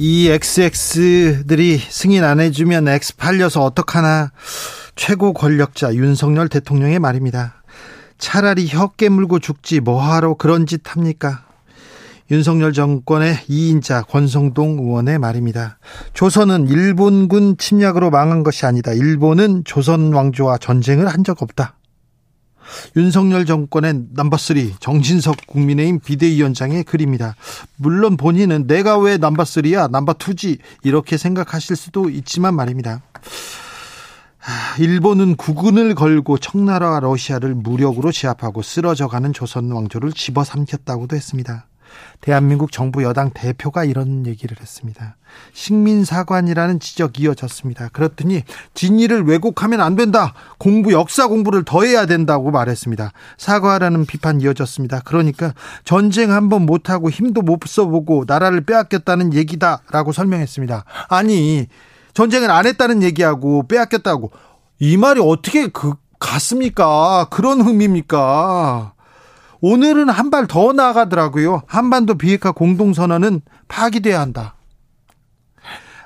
이 XX들이 승인 안 해주면 X 팔려서 어떡하나 최고 권력자 윤석열 대통령의 말입니다. 차라리 혀 깨물고 죽지 뭐하러 그런 짓 합니까? 윤석열 정권의 2인자 권성동 의원의 말입니다. 조선은 일본군 침략으로 망한 것이 아니다. 일본은 조선 왕조와 전쟁을 한 적 없다. 윤석열 정권의 넘버3 정진석 국민의힘 비대위원장의 글입니다. 물론 본인은 내가 왜 넘버3야 넘버2지 이렇게 생각하실 수도 있지만 말입니다. 일본은 국군을 걸고 청나라와 러시아를 무력으로 제압하고 쓰러져가는 조선 왕조를 집어삼켰다고도 했습니다. 대한민국 정부 여당 대표가 이런 얘기를 했습니다. 식민사관이라는 지적이 이어졌습니다. 그렇더니 진위를 왜곡하면 안 된다. 공부 역사 공부를 더 해야 된다고 말했습니다. 사과라는 비판 이어졌습니다. 그러니까 전쟁 한번 못 하고 힘도 못 써보고 나라를 빼앗겼다는 얘기다라고 설명했습니다. 아니 전쟁을 안 했다는 얘기하고 빼앗겼다고 이 말이 어떻게 그 같습니까? 그런 의미입니까? 오늘은 한 발 더 나가더라고요. 한반도 비핵화 공동선언은 파기돼야 한다.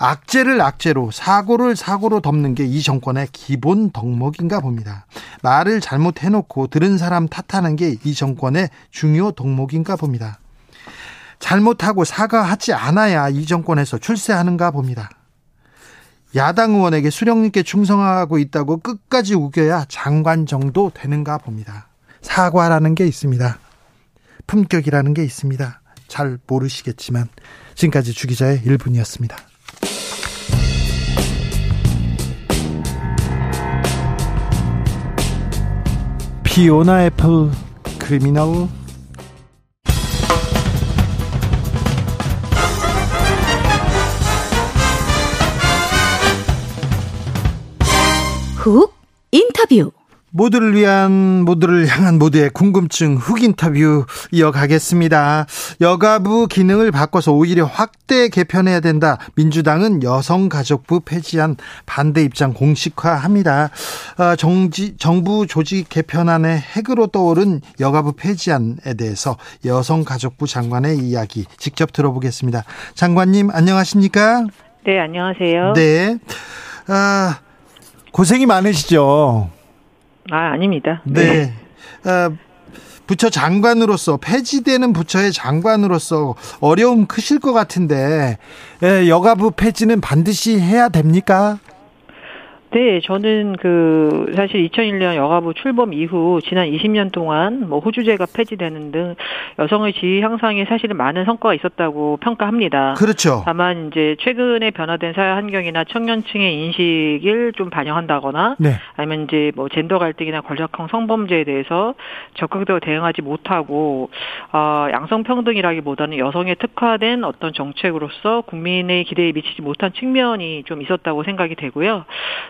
악재를 악재로 사고를 사고로 덮는 게 이 정권의 기본 덕목인가 봅니다. 말을 잘못해놓고 들은 사람 탓하는 게 이 정권의 중요 덕목인가 봅니다. 잘못하고 사과하지 않아야 이 정권에서 출세하는가 봅니다. 야당 의원에게 수령님께 충성하고 있다고 끝까지 우겨야 장관 정도 되는가 봅니다. 사과라는 게 있습니다. 품격이라는 게 있습니다. 잘 모르시겠지만 지금까지 주기자의 1분이었습니다. 피오나 애플 Criminal 훅 인터뷰 모두를 위한 모두를 향한 모두의 궁금증 훅 인터뷰 이어가겠습니다. 여가부 기능을 바꿔서 오히려 확대 개편해야 된다. 민주당은 여성가족부 폐지안 반대 입장 공식화합니다. 어, 정지, 정부 조직 개편안의 핵으로 떠오른 여가부 폐지안에 대해서 여성가족부 장관의 이야기 직접 들어보겠습니다. 장관님 안녕하십니까? 네 안녕하세요. 네. 아, 고생이 많으시죠? 아, 아닙니다. 네. 네. 어, 부처 장관으로서 폐지되는 부처의 장관으로서 어려움 크실 것 같은데 예, 여가부 폐지는 반드시 해야 됩니까? 네, 저는 그 사실 2001년 여가부 출범 이후 지난 20년 동안 뭐 호주제가 폐지되는 등 여성의 지위 향상에 사실은 많은 성과가 있었다고 평가합니다. 그렇죠. 다만 이제 최근에 변화된 사회 환경이나 청년층의 인식을 좀 반영한다거나 네. 아니면 이제 뭐 젠더 갈등이나 권력형 성범죄에 대해서 적극적으로 대응하지 못하고 어, 양성 평등이라기보다는 여성에 특화된 어떤 정책으로서 국민의 기대에 미치지 못한 측면이 좀 있었다고 생각이 되고요.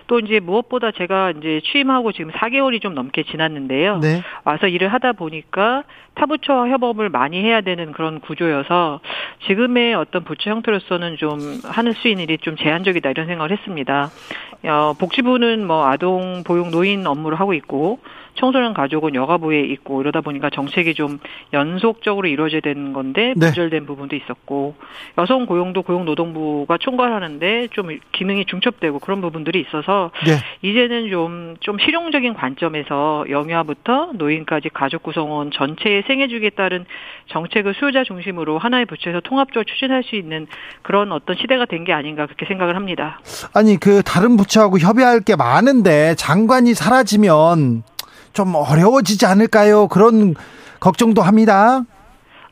또 이제 무엇보다 제가 이제 취임하고 지금 4개월이 좀 넘게 지났는데요. 네. 와서 일을 하다 보니까 타부처 협업을 많이 해야 되는 그런 구조여서 지금의 어떤 부처 형태로서는 좀 하는 수 있는 일이 좀 제한적이다 이런 생각을 했습니다. 어, 복지부는 뭐 아동 보육 노인 업무를 하고 있고 청소년 가족은 여가부에 있고 이러다 보니까 정책이 좀 연속적으로 이루어져야 되는 건데 네. 부절된 부분도 있었고 여성 고용도 고용노동부가 총괄하는데 좀 기능이 중첩되고 그런 부분들이 있어서 네. 이제는 좀좀 실용적인 관점에서 영유아부터 노인까지 가족 구성원 전체의 생애주기에 따른 정책을 수요자 중심으로 하나의 부처에서 통합적으로 추진할 수 있는 그런 어떤 시대가 된 게 아닌가 그렇게 생각을 합니다. 아니 그 다른 부처하고 협의할 게 많은데 장관이 사라지면 좀 어려워지지 않을까요? 그런 걱정도 합니다.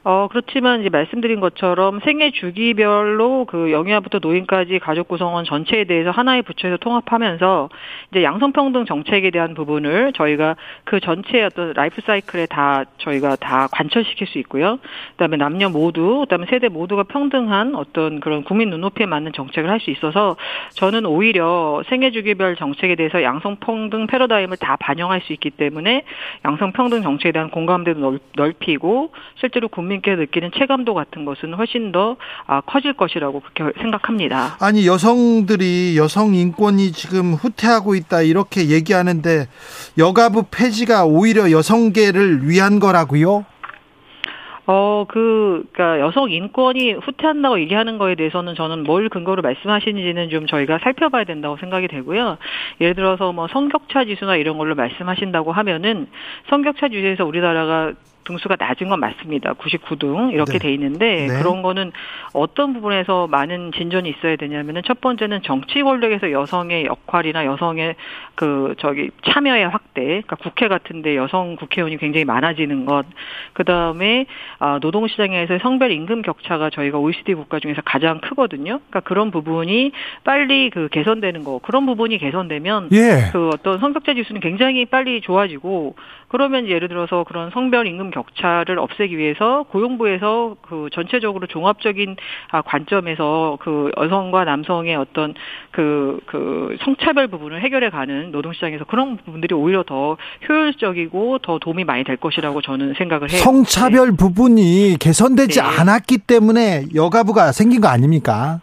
어, 그렇지만 이제 말씀드린 것처럼 생애 주기별로 그 영유아부터 노인까지 가족 구성원 전체에 대해서 하나의 부처에서 통합하면서 이제 양성평등 정책에 대한 부분을 저희가 그 전체의 어떤 라이프 사이클에 다 저희가 다 관철시킬 수 있고요. 그다음에 남녀 모두, 그다음에 세대 모두가 평등한 어떤 그런 국민 눈높이에 맞는 정책을 할 수 있어서 저는 오히려 생애 주기별 정책에 대해서 양성평등 패러다임을 다 반영할 수 있기 때문에 양성평등 정책에 대한 공감대도 넓히고 실제로 국민 국민께 느끼는 체감도 같은 것은 훨씬 더 아, 커질 것이라고 그렇게 생각합니다. 아니 여성들이 여성 인권이 지금 후퇴하고 있다 이렇게 얘기하는데 여가부 폐지가 오히려 여성계를 위한 거라고요? 어, 그, 그니까 여성 인권이 후퇴한다고 얘기하는 거에 대해서는 저는 뭘 근거로 말씀하시는지는 좀 저희가 살펴봐야 된다고 생각이 되고요. 예를 들어서 뭐 성격차 지수나 이런 걸로 말씀하신다고 하면은 성격차 지수에서 우리나라가 등수가 낮은 건 맞습니다. 99등 이렇게 네. 돼 있는데 네. 그런 거는 어떤 부분에서 많은 진전이 있어야 되냐면은 첫 번째는 정치 권력에서 여성의 역할이나 여성의 그 저기 참여의 확대, 그러니까 국회 같은데 여성 국회의원이 굉장히 많아지는 것, 그 다음에 아, 노동 시장에서 성별 임금 격차가 저희가 OECD 국가 중에서 가장 크거든요. 그러니까 그런 부분이 빨리 그 개선되는 거, 그런 부분이 개선되면 예. 그 어떤 성격자 지수는 굉장히 빨리 좋아지고 그러면 예를 들어서 그런 성별 임금 격차를 없애기 위해서 고용부에서 그 전체적으로 종합적인 아, 관점에서 그 여성과 남성의 어떤 그, 그 성차별 부분을 해결해 가는 노동시장에서 그런 부분들이 오히려 더 효율적이고 더 도움이 많이 될 것이라고 저는 생각을 해요. 성차별 네. 부분이 개선되지 네. 않았기 때문에 여가부가 생긴 거 아닙니까?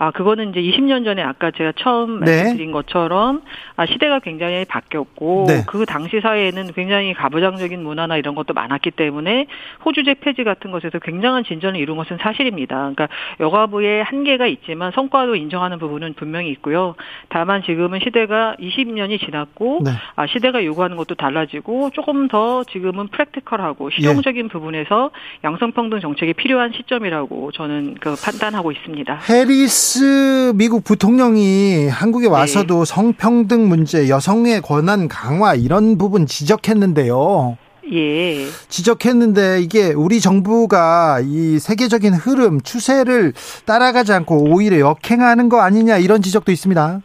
아 그거는 이제 20년 전에 아까 제가 처음 네. 말씀드린 것처럼 아 시대가 굉장히 바뀌었고 네. 그 당시 사회에는 굉장히 가부장적인 문화나 이런 것도 많았기 때문에 호주제 폐지 같은 것에서 굉장한 진전을 이룬 것은 사실입니다. 그러니까 여가부의 한계가 있지만 성과도 인정하는 부분은 분명히 있고요. 다만 지금은 시대가 20년이 지났고 네. 아 시대가 요구하는 것도 달라지고 조금 더 지금은 프랙티컬하고 실용적인 예. 부분에서 양성평등 정책이 필요한 시점이라고 저는 그 판단하고 있습니다. 해리스 펜스 미국 부통령이 한국에 네. 와서도 네. 성평등 문제, 여성의 권한 강화 이런 부분 지적했는데요. 예. 지적했는데 이게 우리 정부가 이 세계적인 흐름, 추세를 따라가지 않고 오히려 역행하는 거 아니냐 이런 지적도 있습니다.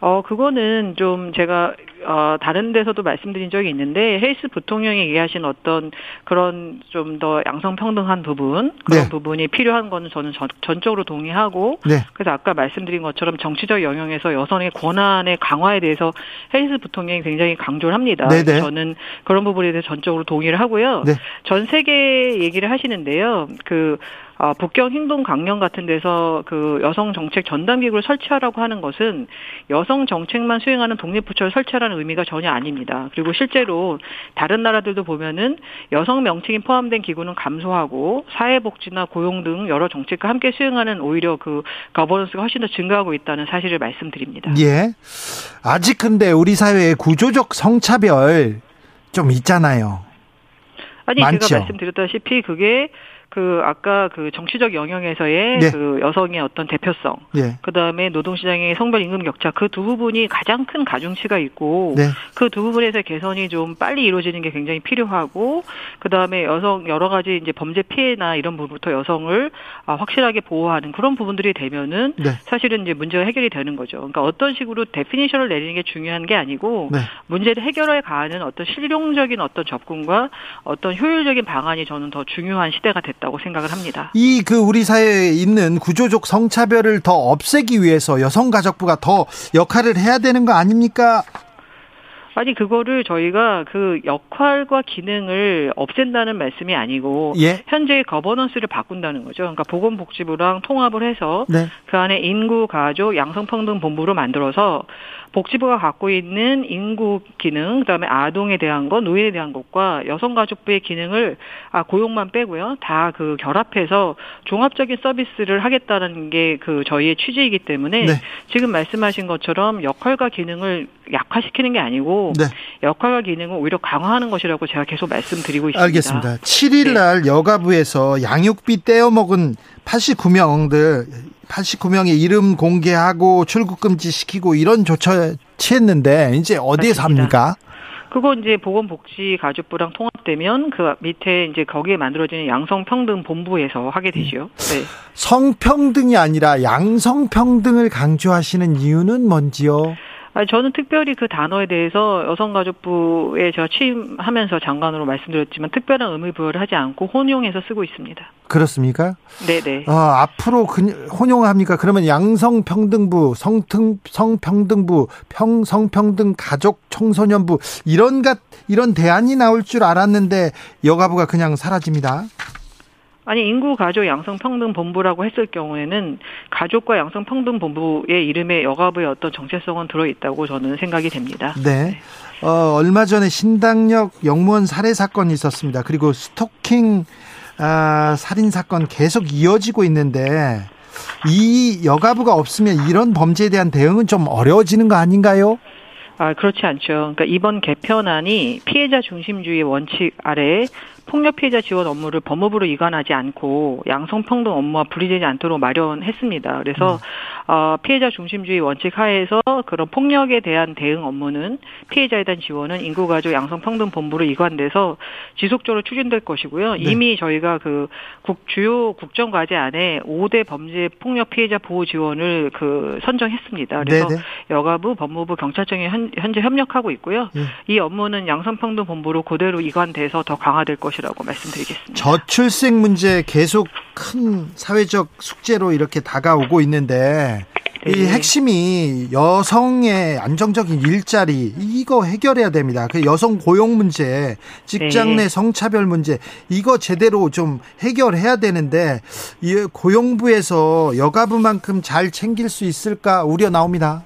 어, 그거는 좀 제가 어, 다른 데서도 말씀드린 적이 있는데 헤이스 부통령이 얘기하신 어떤 그런 좀 더 양성평등한 부분 그런 네. 부분이 필요한 거는 저는 전, 전적으로 동의하고 네. 그래서 아까 말씀드린 것처럼 정치적 영역에서 여성의 권한의 강화에 대해서 헤이스 부통령이 굉장히 강조를 합니다. 네네. 네. 저는 그런 부분에 대해서 전적으로 동의를 하고요. 네. 전 세계 얘기를 하시는데요. 그 어, 북경 행동 강령 같은 데서 그 여성 정책 전담 기구를 설치하라고 하는 것은 여성 정책만 수행하는 독립부처를 설치하라는 의미가 전혀 아닙니다. 그리고 실제로 다른 나라들도 보면은 여성 명칭이 포함된 기구는 감소하고 사회복지나 고용 등 여러 정책과 함께 수행하는 오히려 그 거버넌스가 훨씬 더 증가하고 있다는 사실을 말씀드립니다. 예. 아직 근데 우리 사회에 구조적 성차별 좀 있잖아요. 아니 많죠. 제가 말씀드렸다시피 그게 그 아까 그 정치적 영역에서의 네. 그 여성의 어떤 대표성, 네. 그 다음에 노동시장의 성별 임금 격차 그 두 부분이 가장 큰 가중치가 있고 네. 그 두 부분에서 개선이 좀 빨리 이루어지는 게 굉장히 필요하고 그 다음에 여성 여러 가지 이제 범죄 피해나 이런 부분부터 여성을 아, 확실하게 보호하는 그런 부분들이 되면은 네. 사실은 이제 문제가 해결이 되는 거죠. 그러니까 어떤 식으로 definition을 내리는 게 중요한 게 아니고 네. 문제를 해결해 가는 어떤 실용적인 어떤 접근과 어떤 효율적인 방안이 저는 더 중요한 시대가 됐다. 있다고 생각을 합니다. 이 그 우리 사회에 있는 구조적 성차별을 더 없애기 위해서 여성가족부가 더 역할을 해야 되는 거 아닙니까? 아니 그거를 저희가 그 역할과 기능을 없앤다는 말씀이 아니고 예? 현재 거버넌스를 바꾼다는 거죠. 그러니까 보건복지부랑 통합을 해서 네. 그 안에 인구 가족 양성평등 본부로 만들어서 복지부가 갖고 있는 인구 기능, 그다음에 아동에 대한 것, 노인에 대한 것과 여성가족부의 기능을 아, 고용만 빼고요. 다 그 결합해서 종합적인 서비스를 하겠다는 게 그 저희의 취지이기 때문에 네. 지금 말씀하신 것처럼 역할과 기능을 약화시키는 게 아니고 네. 역할과 기능을 오히려 강화하는 것이라고 제가 계속 말씀드리고 있습니다. 알겠습니다. 7일 날 네. 여가부에서 양육비 떼어 먹은 89명들 89명의 이름 공개하고 출국 금지 시키고 이런 조처 취했는데 이제 어디에 삽니까? 그거 이제 보건복지가족부랑 통합되면 그 밑에 이제 거기에 만들어지는 양성평등본부에서 하게 되죠. 네. 성평등이 아니라 양성평등을 강조하시는 이유는 뭔지요? 저는 특별히 그 단어에 대해서 여성가족부에 제가 취임하면서 장관으로 말씀드렸지만 특별한 의미 부여를 하지 않고 혼용해서 쓰고 있습니다. 그렇습니까? 네네. 어, 앞으로 그, 혼용합니까? 그러면 양성평등부, 성등, 성평등부, 평, 성평등 가족 청소년부 이런 것 이런 대안이 나올 줄 알았는데 여가부가 그냥 사라집니다. 아니 인구 가족 양성 평등 본부라고 했을 경우에는 가족과 양성 평등 본부의 이름에 여가부의 어떤 정체성은 들어 있다고 저는 생각이 됩니다. 네. 어, 얼마 전에 신당역 영무원 살해 사건이 있었습니다. 그리고 스토킹 아, 살인 사건 계속 이어지고 있는데 이 여가부가 없으면 이런 범죄에 대한 대응은 좀 어려워지는 거 아닌가요? 아, 그렇지 않죠. 그러니까 이번 개편안이 피해자 중심주의 원칙 아래 폭력 피해자 지원 업무를 법무부로 이관하지 않고 양성평등 업무와 분리되지 않도록 마련했습니다. 그래서 음. 어, 피해자 중심주의 원칙 하에서 그런 폭력에 대한 대응 업무는 피해자에 대한 지원은 인구가족 양성평등본부로 이관돼서 지속적으로 추진될 것이고요. 네. 이미 저희가 그 국, 주요 국정과제 안에 5대 범죄 폭력 피해자 보호 지원을 그 선정했습니다. 그래서 네네. 여가부, 법무부, 경찰청이 현, 재 협력하고 있고요. 네. 이 업무는 양성평등본부로 그대로 이관돼서 더 강화될 것이 것이라고 말씀드리겠습니다. 저출생 문제 계속 큰 사회적 숙제로 이렇게 다가오고 있는데 네. 이 핵심이 여성의 안정적인 일자리 이거 해결해야 됩니다. 그 여성 고용 문제, 직장 내 네. 성차별 문제 이거 제대로 좀 해결해야 되는데 이 고용부에서 여가부만큼 잘 챙길 수 있을까 우려 나옵니다.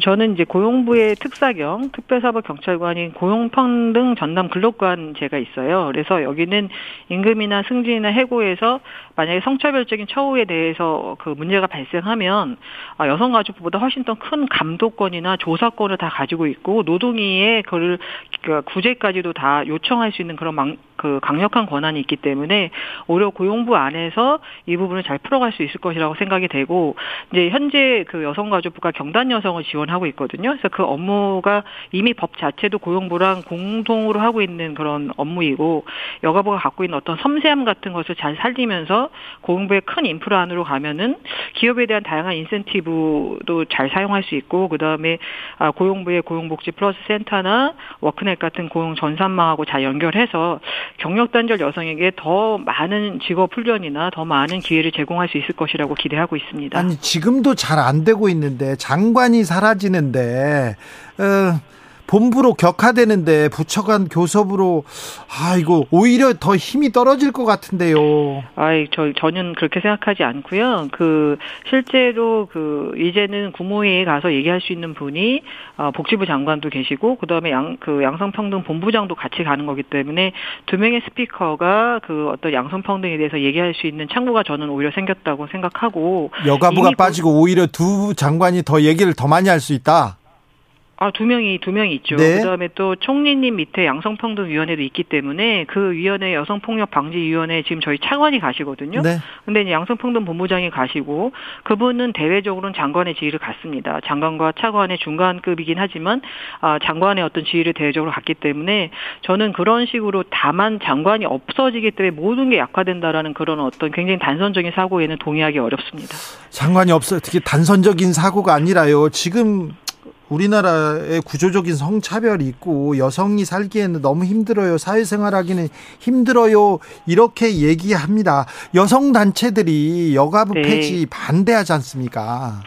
저는 이제 고용부의 특사경 특별사법경찰관인 고용평등 전담 근로관 제가 있어요. 그래서 여기는 임금이나 승진이나 해고에서 만약에 성차별적인 처우에 대해서 그 문제가 발생하면 아, 여성가족부보다 훨씬 더 큰 감독권이나 조사권을 다 가지고 있고 노동위에 그를 그 구제까지도 다 요청할 수 있는 그런 망, 그 강력한 권한이 있기 때문에 오히려 고용부 안에서 이 부분을 잘 풀어갈 수 있을 것이라고 생각이 되고 이제 현재 그 여성가족부가 경단 여성을 지원하고 있거든요. 그래서 그 업무가 이미 법 자체도 고용부랑 공동으로 하고 있는 그런 업무이고 여가부가 갖고 있는 어떤 섬세함 같은 것을 잘 살리면서 고용부의 큰 인프라 안으로 가면은 기업에 대한 다양한 인센티브도 잘 사용할 수 있고 그다음에 아, 고용부의 고용복지 플러스 센터나 워크넷 같은 고용 전산망하고 잘 연결해서 경력 단절 여성에게 더 많은 직업 훈련이나 더 많은 기회를 제공할 수 있을 것이라고 기대하고 있습니다. 아니 지금도 잘 안 되고 있는데 장관이 사라지는데 어, 본부로 격화되는데 부처 간 교섭으로 아 이거 오히려 더 힘이 떨어질 것 같은데요. 아이 저 저는 그렇게 생각하지 않고요. 그 실제로 그 이제는 국무회의에 가서 얘기할 수 있는 분이 어, 복지부 장관도 계시고 그다음에 양 그 양성평등 본부장도 같이 가는 거기 때문에 두 명의 스피커가 그 어떤 양성평등에 대해서 얘기할 수 있는 창구가 저는 오히려 생겼다고 생각하고 여가부가 빠지고 오히려 두 장관이 더 얘기를 더 많이 할 수 있다. 아, 두 명이, 두 명이 있죠. 네. 그 다음에 또 총리님 밑에 양성평등위원회도 있기 때문에 그 위원회 여성폭력방지위원회 지금 저희 차관이 가시거든요. 네. 근데 이제 양성평등본부장이 가시고 그분은 대외적으로는 장관의 지위를 갖습니다. 장관과 차관의 중간급이긴 하지만 아, 장관의 어떤 지위를 대외적으로 갖기 때문에 저는 그런 식으로 다만 장관이 없어지기 때문에 모든 게 약화된다라는 그런 어떤 굉장히 단선적인 사고에는 동의하기 어렵습니다. 장관이 없어 특히 단선적인 사고가 아니라요. 지금 우리나라의 구조적인 성차별이 있고 여성이 살기에는 너무 힘들어요. 사회생활하기는 힘들어요. 이렇게 얘기합니다. 여성 단체들이 여가부 네. 폐지 반대하지 않습니까?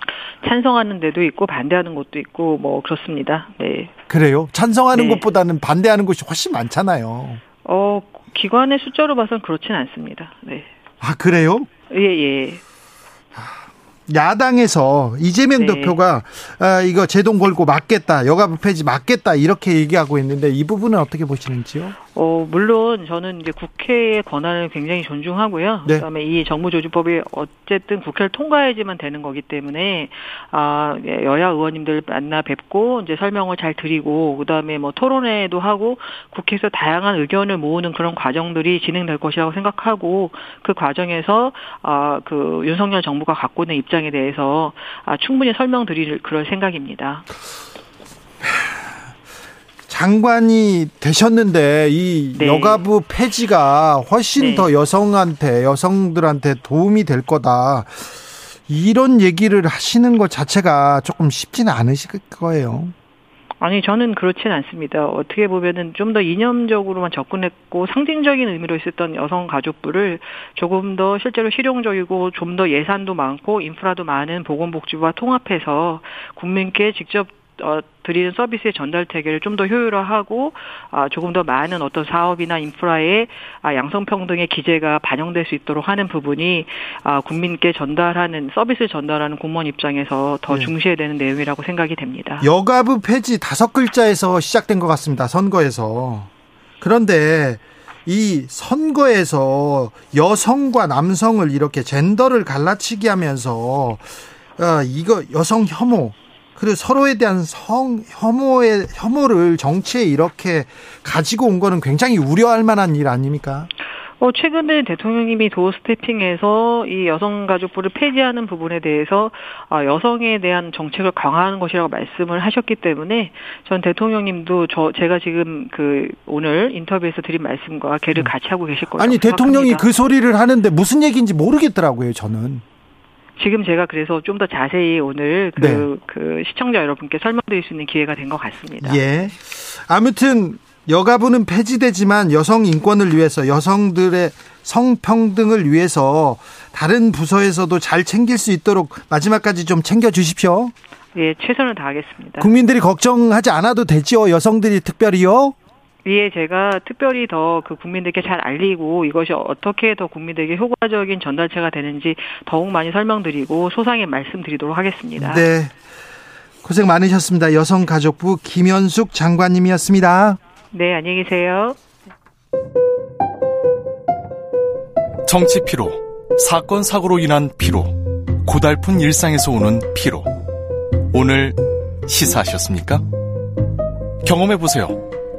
찬성하는 데도 있고 반대하는 곳도 있고 뭐 그렇습니다. 네. 그래요? 찬성하는 네. 곳보다는 반대하는 곳이 훨씬 많잖아요. 어, 기관의 숫자로 봐선 그렇진 않습니다. 네. 아, 그래요? 예, 예. 야당에서 이재명 네. 대표가 아, 이거 제동 걸고 맞겠다 여가부 폐지 맞겠다 이렇게 얘기하고 있는데 이 부분은 어떻게 보시는지요? 어 물론 저는 이제 국회의 권한을 굉장히 존중하고요. 네. 그다음에 이 정부조직법이 어쨌든 국회를 통과해야지만 되는 거기 때문에 아 예, 여야 의원님들 만나 뵙고 이제 설명을 잘 드리고 그다음에 뭐 토론회도 하고 국회에서 다양한 의견을 모으는 그런 과정들이 진행될 것이라고 생각하고 그 과정에서 아 그 윤석열 정부가 갖고 있는 입장에 대해서 아 충분히 설명드릴 그럴 생각입니다. 장관이 되셨는데 이 네. 여가부 폐지가 훨씬 네. 더 여성한테 여성들한테 도움이 될 거다. 이런 얘기를 하시는 것 자체가 조금 쉽지는 않으실 거예요. 아니 저는 그렇진 않습니다. 어떻게 보면은 좀 더 이념적으로만 접근했고 상징적인 의미로 있었던 여성 가족부를 조금 더 실제로 실용적이고 좀 더 예산도 많고 인프라도 많은 보건복지부와 통합해서 국민께 직접 어, 드리는 서비스의 전달 체계를 좀 더 효율화하고 아, 조금 더 많은 어떤 사업이나 인프라에 아, 양성평등의 기재가 반영될 수 있도록 하는 부분이 아, 국민께 전달하는 서비스 전달하는 공무원 입장에서 더 네. 중시해야 되는 내용이라고 생각이 됩니다. 여가부 폐지 다섯 글자에서 시작된 것 같습니다. 선거에서 그런데 이 선거에서 여성과 남성을 이렇게 젠더를 갈라치기 하면서 어, 이거 여성 혐오 그리고 서로에 대한 성 혐오의 혐오를 정치에 이렇게 가지고 온 거는 굉장히 우려할 만한 일 아닙니까? 어, 최근에 대통령님이 도어 스태핑에서 이 여성가족부를 폐지하는 부분에 대해서 아, 여성에 대한 정책을 강화하는 것이라고 말씀을 하셨기 때문에 전 대통령님도 저 제가 지금 그 오늘 인터뷰에서 드린 말씀과 개를 음. 같이 하고 계실 거라고 아니 대통령이 그 소리를 하는데 무슨 얘기인지 모르겠더라고요 저는. 지금 제가 그래서 좀 더 자세히 오늘 그, 네. 그 시청자 여러분께 설명드릴 수 있는 기회가 된 것 같습니다. 예. 아무튼 여가부는 폐지되지만 여성 인권을 위해서 여성들의 성평등을 위해서 다른 부서에서도 잘 챙길 수 있도록 마지막까지 좀 챙겨 주십시오. 예, 최선을 다하겠습니다. 국민들이 걱정하지 않아도 되지요. 여성들이 특별히요. 위에 제가 특별히 더 그 국민들께 잘 알리고 이것이 어떻게 더 국민들에게 효과적인 전달체가 되는지 더욱 많이 설명드리고 소상히 말씀드리도록 하겠습니다. 네. 고생 많으셨습니다. 여성가족부 김현숙 장관님이었습니다. 네, 안녕히 계세요. 정치 피로, 사건 사고로 인한 피로, 고달픈 일상에서 오는 피로. 오늘 시사하셨습니까? 경험해 보세요.